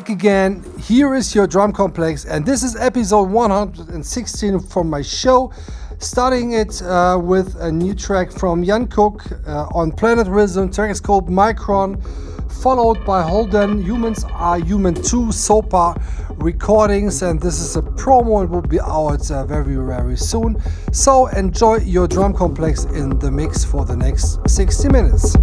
back again. Here is your drum complex, and this is episode 116 from my show. Starting it uh, with a new track from Jan Cook uh, on Planet Rhythm. Track is called Micron, followed by Holden. Humans are Human 2 Sopa recordings, and this is a promo. It will be out uh, very, very soon. So enjoy your drum complex in the mix for the next 60 minutes.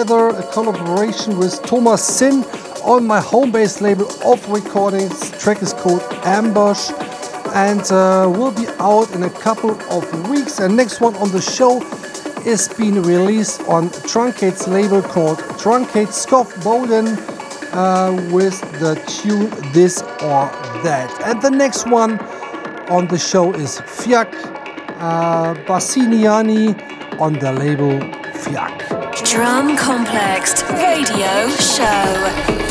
Together a collaboration with Thomas Sin on my home base label of recordings. The track is called Ambush and uh, will be out in a couple of weeks. And next one on the show is being released on Truncate's label called Truncate Scoff Bowden uh, with the tune This or That. And the next one on the show is Fiak uh, Bassiniani on the label. Drum Complex Radio Show.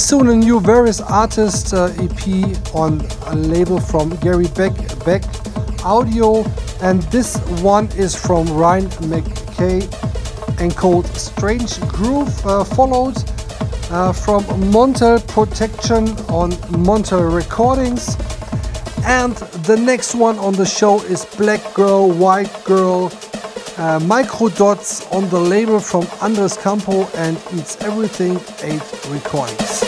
Soon a new various artist uh, EP on a label from Gary Beck, Bek Audio, and this one is from Ryan McKay and called Strange Groove, uh, followed uh, from Montel Protection on Montel Recordings. And the next one on the show is Black Girl, White Girl, uh, Micro Dots on the label from Andres Campo and It's Everything 8 Recordings.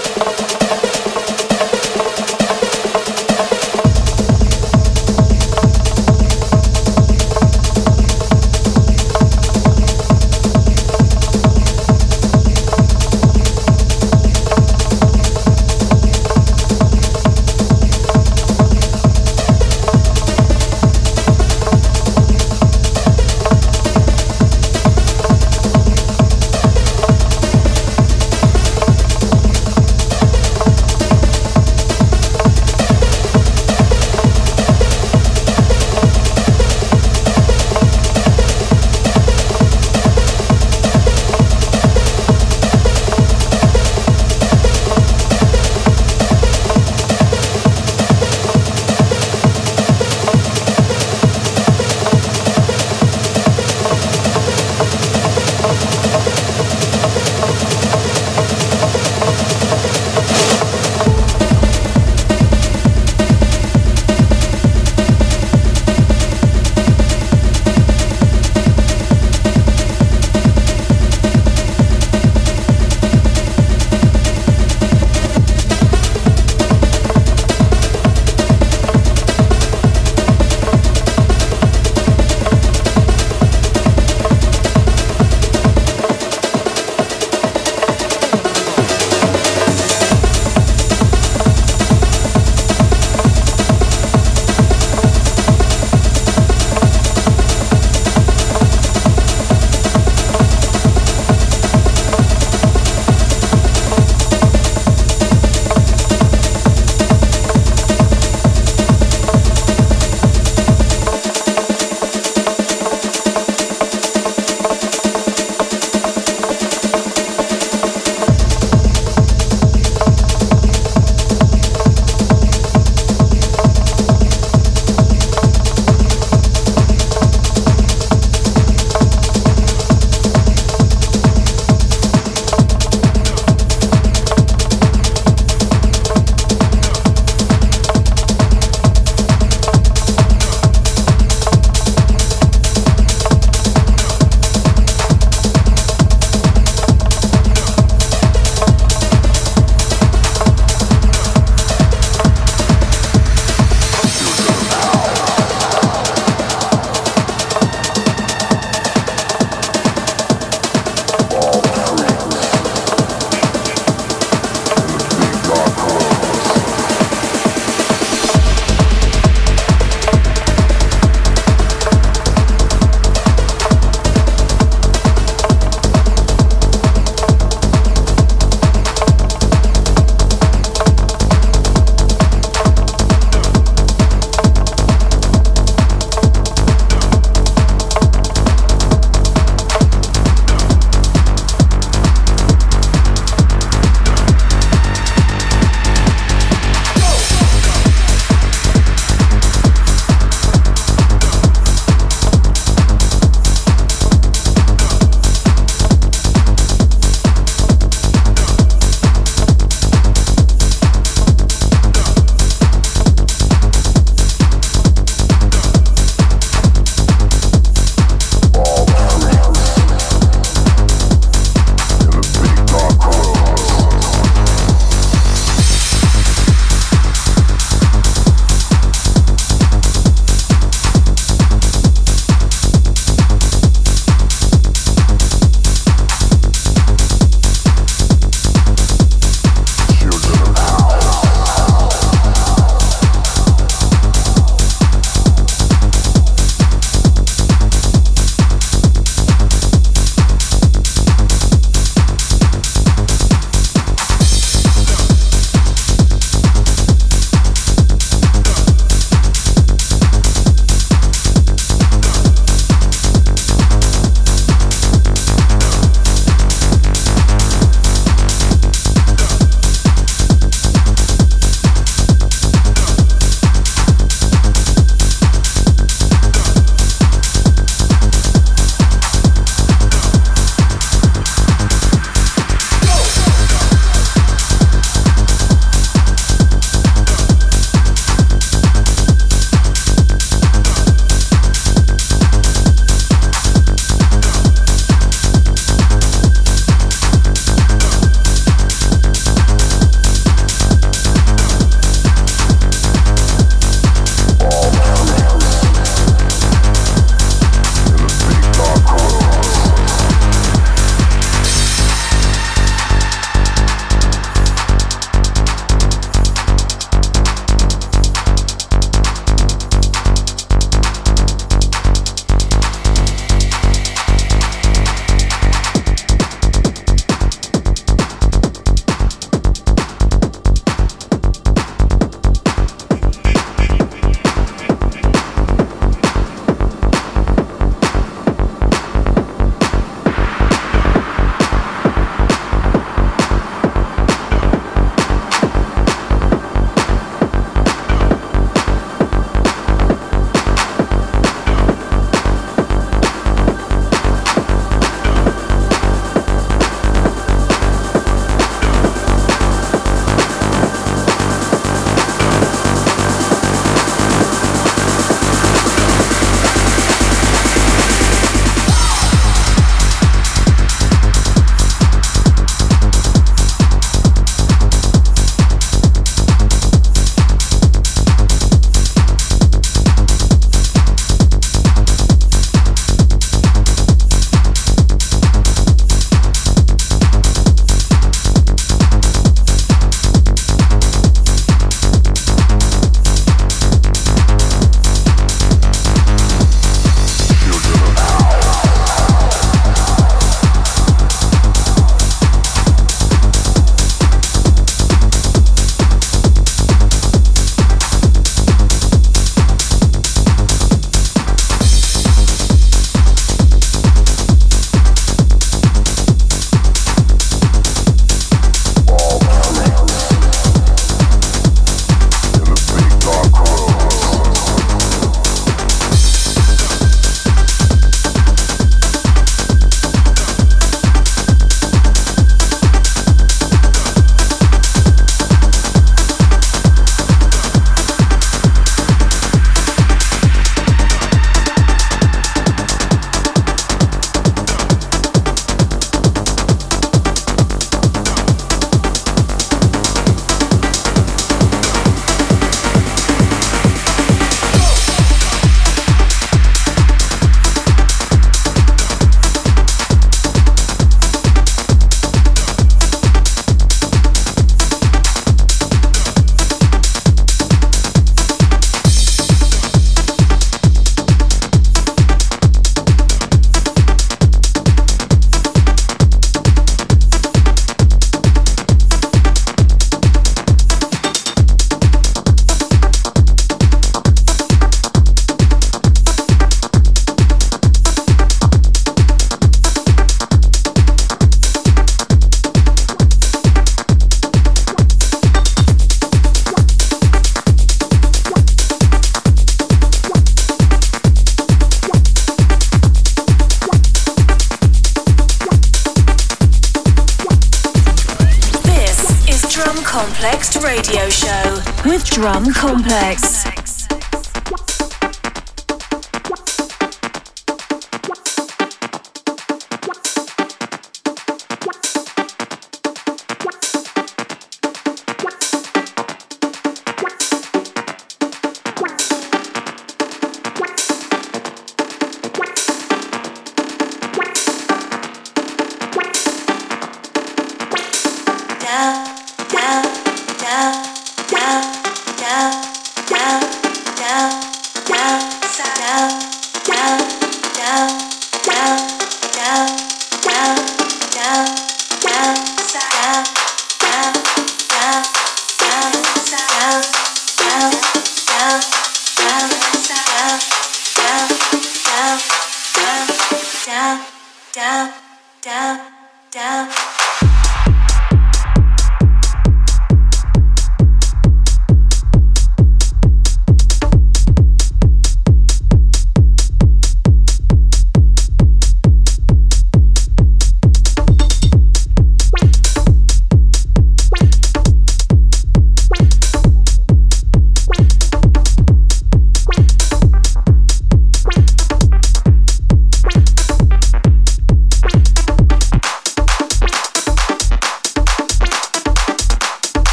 down.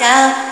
down.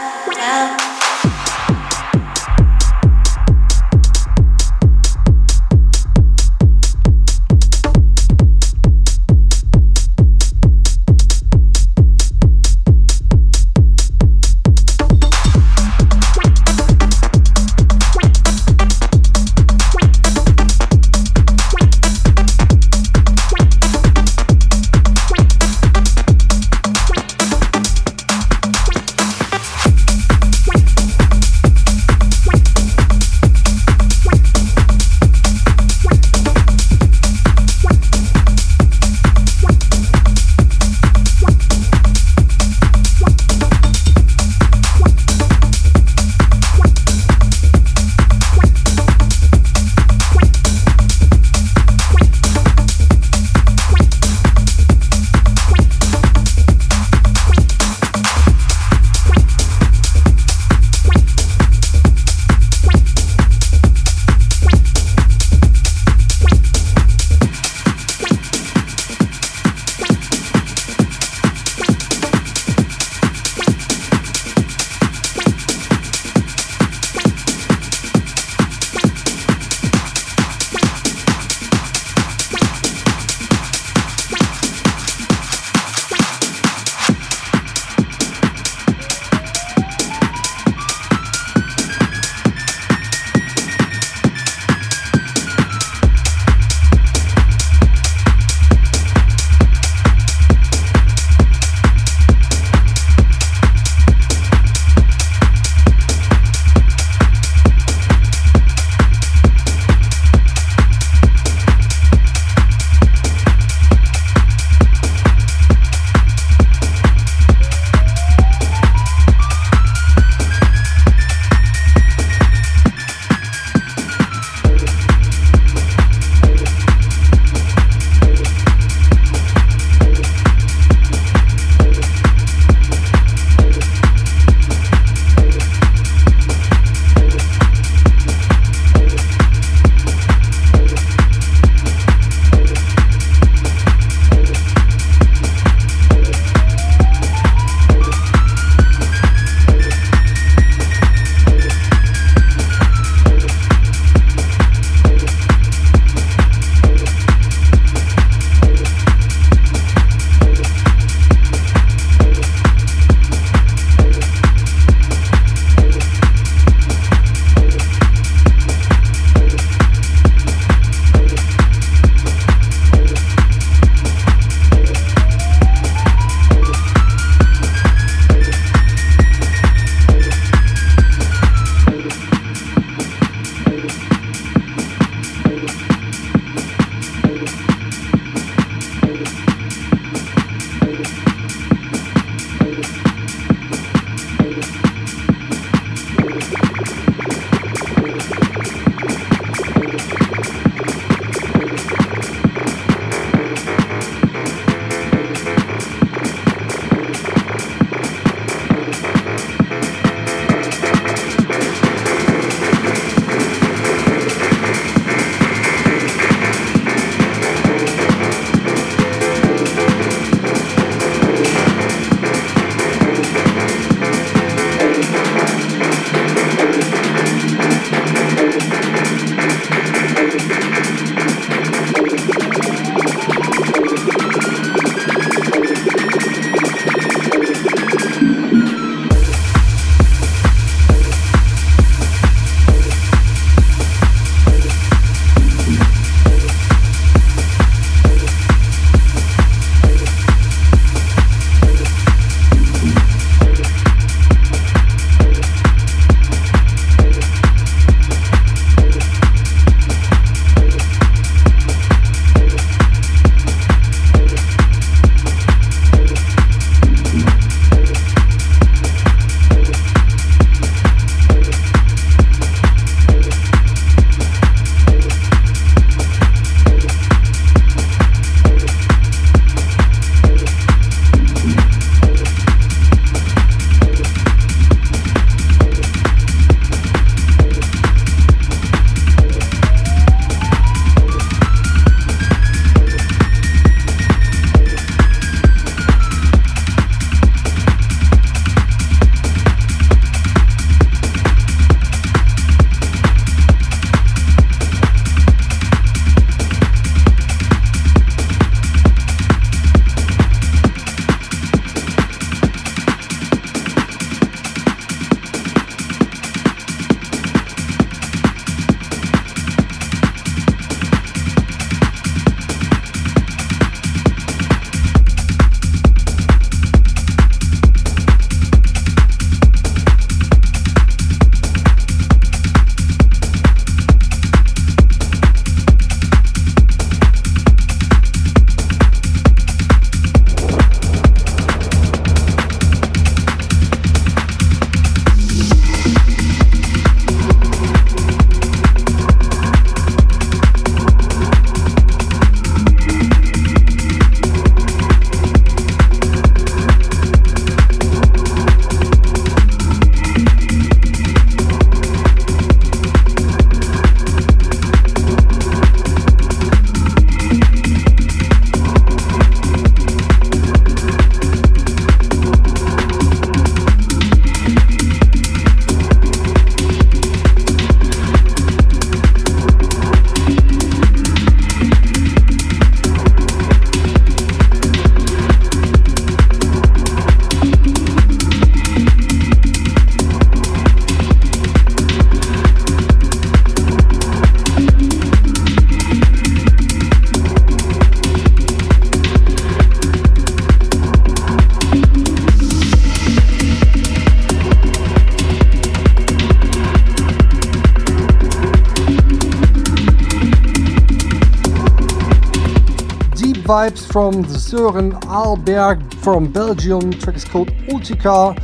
Vibes from Søren Alberg from Belgium. The track is called Ultica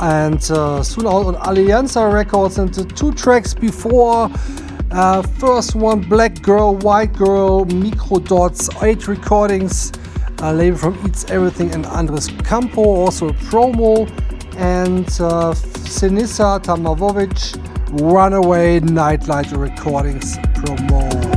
and uh, soon out on Alianza Records. And the two tracks before, uh, first one Black Girl, White Girl, Micro Dots, 8 recordings, a label from Eats Everything and Andres Campo, also a promo. And uh, Sinisa Tamamovic, Runaway Nightlight Recordings promo.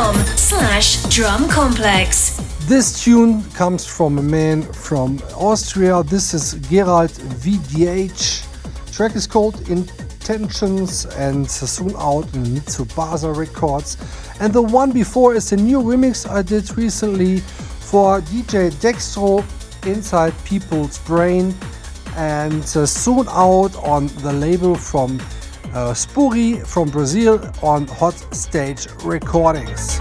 facebook.com slash drum complex. This tune comes from a man from Austria. This is Gerald VDH. Track is called Intentions and soon out in Mitsubasa Records. And the one before is a new remix I did recently for DJ Dextro Inside People's Brain and uh, soon out on the label from uh, Spuri from Brazil on Hot Stage Recordings.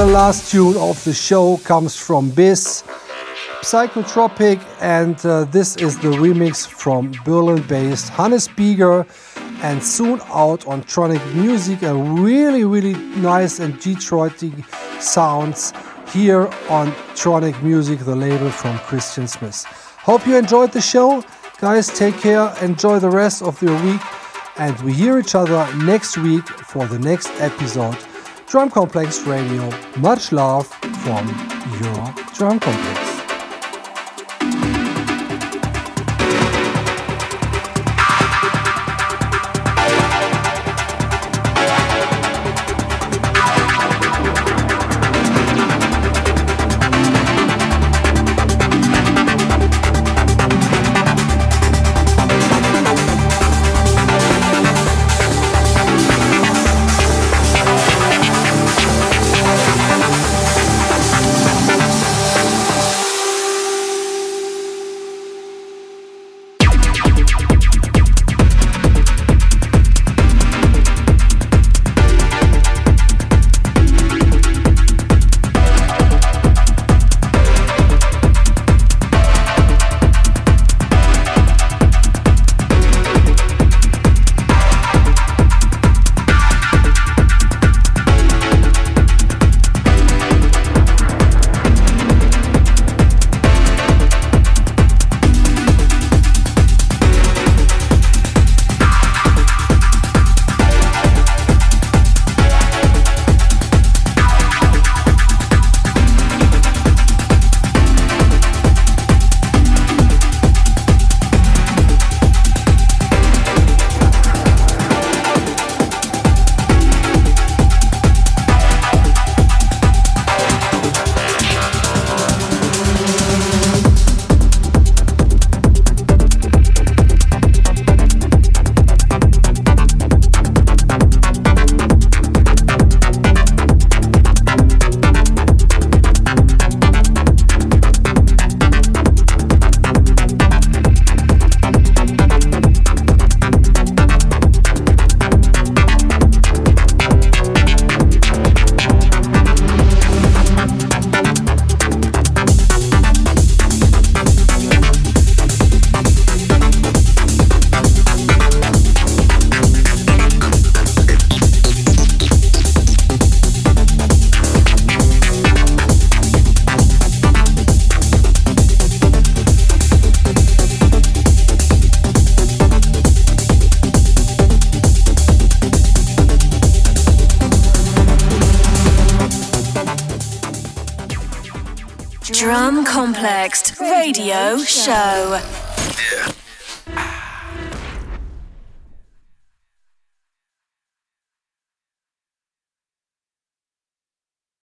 The last tune of the show comes from Biz, Psychotropic, and uh, this is the remix from Berlin based Hannes Bieger. And soon out on Tronic Music, a really, really nice and Detroity sounds here on Tronic Music, the label from Christian Smith. Hope you enjoyed the show. Guys, take care, enjoy the rest of your week, and we hear each other next week for the next episode. Drum Complex Radio. Much love from your Drum Complex.